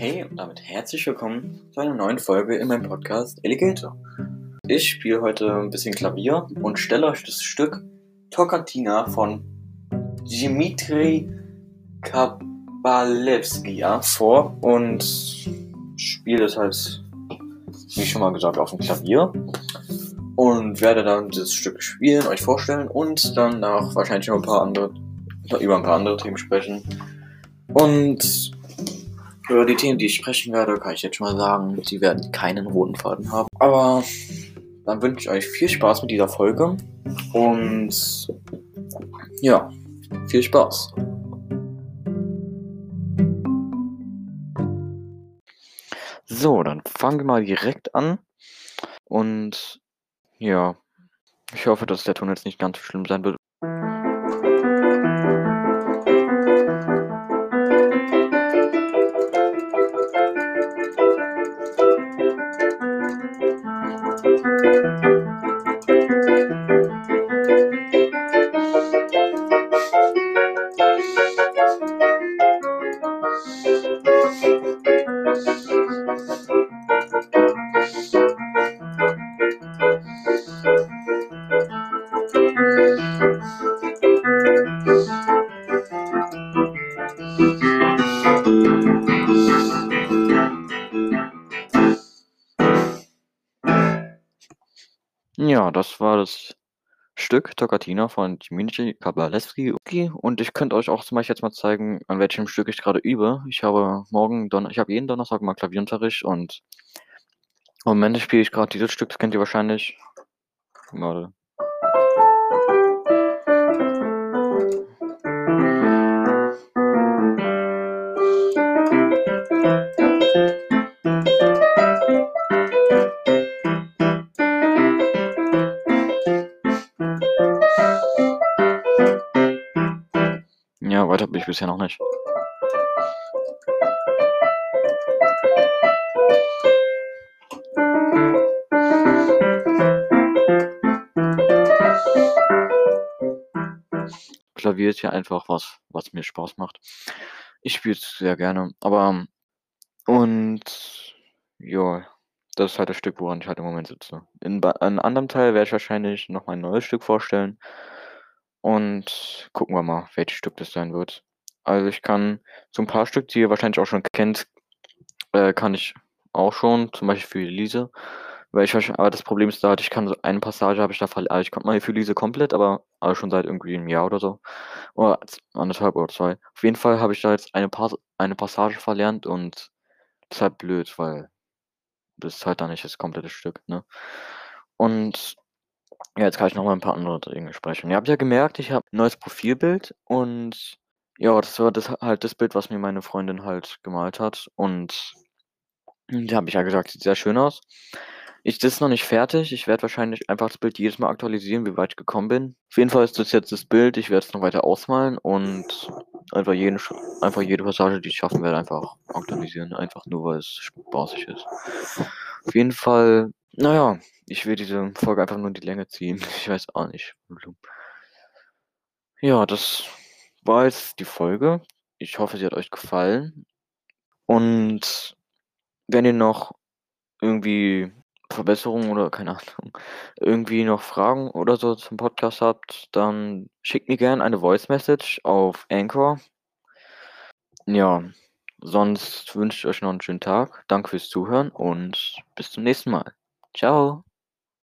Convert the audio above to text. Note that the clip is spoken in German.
Hey und damit herzlich willkommen zu einer neuen Folge in meinem Podcast Alligator. Ich spiele heute ein bisschen Klavier und stelle euch das Stück Tokatina von Dmitri Kabalevsky vor und spiele das halt, wie schon mal gesagt, auf dem Klavier und werde dann das Stück spielen, euch vorstellen und dann auch wahrscheinlich noch ein paar andere, über ein paar andere Themen sprechen. Und über die Themen, die ich sprechen werde, kann ich jetzt schon mal sagen, sie werden keinen roten Faden haben. Aber dann wünsche ich euch viel Spaß mit dieser Folge und ja, viel Spaß. So, dann fangen wir mal direkt an und ja, ich hoffe, dass der Ton jetzt nicht ganz so schlimm sein wird. Ja, das war das Stück Toccata von Dmitri Kabalevsky. Und ich könnte euch auch zum Beispiel jetzt mal zeigen, an welchem Stück ich gerade übe. Ich habe morgen, Don ich habe jeden Donnerstag mal Klavierunterricht und im Moment spiele ich gerade dieses Stück, das kennt ihr wahrscheinlich. Warte. Ja, weiter bin ich bisher noch nicht. Klavier ist ja einfach was, was mir Spaß macht. Ich spiele es sehr gerne, aber und ja, das ist halt das Stück, woran ich halt im Moment sitze. In einem anderen Teil werde ich wahrscheinlich noch mein neues Stück vorstellen und gucken wir mal, welches Stück das sein wird. Also, ich kann so 'n paar Stück, die ihr wahrscheinlich auch schon kennt, äh, kann ich auch schon, zum Beispiel für Elise, weil ich aber das Problem ist da halt, ich kann so eine Passage habe ich da verl also, ich konnte mal für Elise komplett, aber aber schon seit irgendwie 'nem Jahr oder so oder 1,5 oder 2. Auf jeden Fall habe ich da jetzt eine Pas eine Passage verlernt und das ist halt blöd, weil das ist halt dann nicht das komplette Stück, ne? Und ja, jetzt kann ich noch mal 'n paar andere Dinge sprechen. Ihr habt ja gemerkt, ich habe 'n neues Profilbild und ja, das war das halt das Bild, was mir meine Freundin halt gemalt hat und die habe ich ja gesagt, sieht sehr schön aus. Ich das ist noch nicht fertig. Ich werde wahrscheinlich einfach das Bild jedes Mal aktualisieren, wie weit ich gekommen bin. Auf jeden Fall ist das jetzt das Bild. Ich werde es noch weiter ausmalen und einfach jeden einfach jede Passage, die ich schaffen werde, einfach aktualisieren, einfach nur, weil es spaßig ist. Auf jeden Fall, na ja, ich will diese Folge einfach nur in die Länge ziehen. Ich weiß auch nicht. Ja, das war jetzt die Folge. Ich hoffe, sie hat euch gefallen. Und wenn ihr noch irgendwie Verbesserungen oder keine Ahnung, irgendwie noch Fragen oder so zum Podcast habt, dann schickt mir gern eine Voice Message auf Anchor. Ja, sonst wünsche ich euch noch 'n schönen Tag. Danke fürs Zuhören und bis zum nächsten Mal. Tschau.